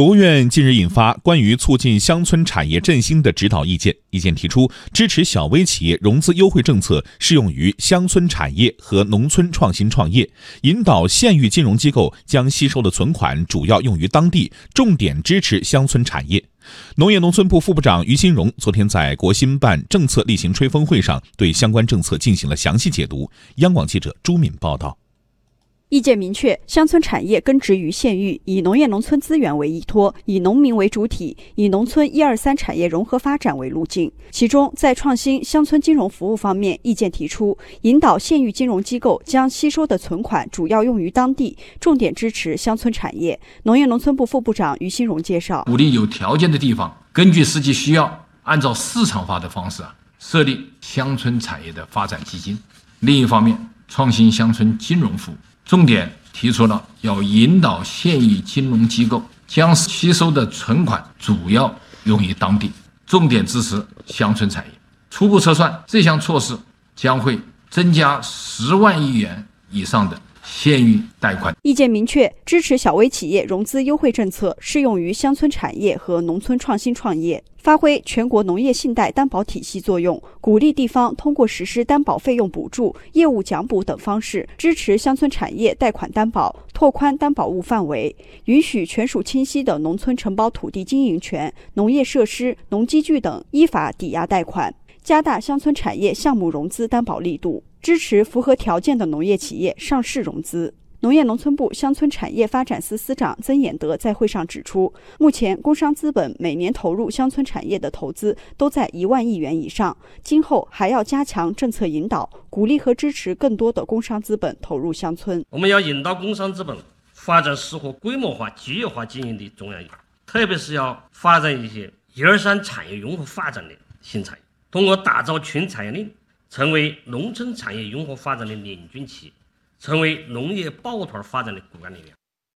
国务院近日印发关于促进乡村产业振兴的指导意见，意见提出，支持小微企业融资优惠政策适用于乡村产业和农村创新创业，引导县域金融机构将吸收的存款主要用于当地，重点支持乡村产业。农业农村部副部长于新荣昨天在国新办政策例行吹风会上对相关政策进行了详细解读。央广记者朱敏报道。意见明确，乡村产业根植于县域，以农业农村资源为依托，以农民为主体，以农村一二三产业融合发展为路径。其中，在创新乡村金融服务方面，意见提出，引导县域金融机构将吸收的存款主要用于当地，重点支持乡村产业。农业农村部副部长于新荣介绍，鼓励有条件的地方，根据实际需要，按照市场化的方式啊，设立乡村产业的发展基金。另一方面，创新乡村金融服务。重点提出了要引导县域金融机构将吸收的存款主要用于当地，重点支持乡村产业。初步测算，这项措施将会增加十万亿元以上的。县域贷款意见明确，支持小微企业融资优惠政策适用于乡村产业和农村创新创业，发挥全国农业信贷担保体系作用，鼓励地方通过实施担保费用补助、业务奖补等方式支持乡村产业贷款担保，拓宽担保物范围，允许权属清晰的农村承包土地经营权、农业设施、农机具等依法抵押贷款，加大乡村产业项目融资担保力度。支持符合条件的农业企业上市融资。农业农村部乡村产业发展司司长曾衍德在会上指出，目前工商资本每年投入乡村产业的投资都在一万亿元以上，今后还要加强政策引导，鼓励和支持更多的工商资本投入乡村。我们要引导工商资本发展适合规模化、集约化经营的中央业，特别是要发展一些一二三产业融合发展的新产业，通过打造全产业链。成为农村产业融合发展的领军企业，成为农业抱团发展的骨干力量。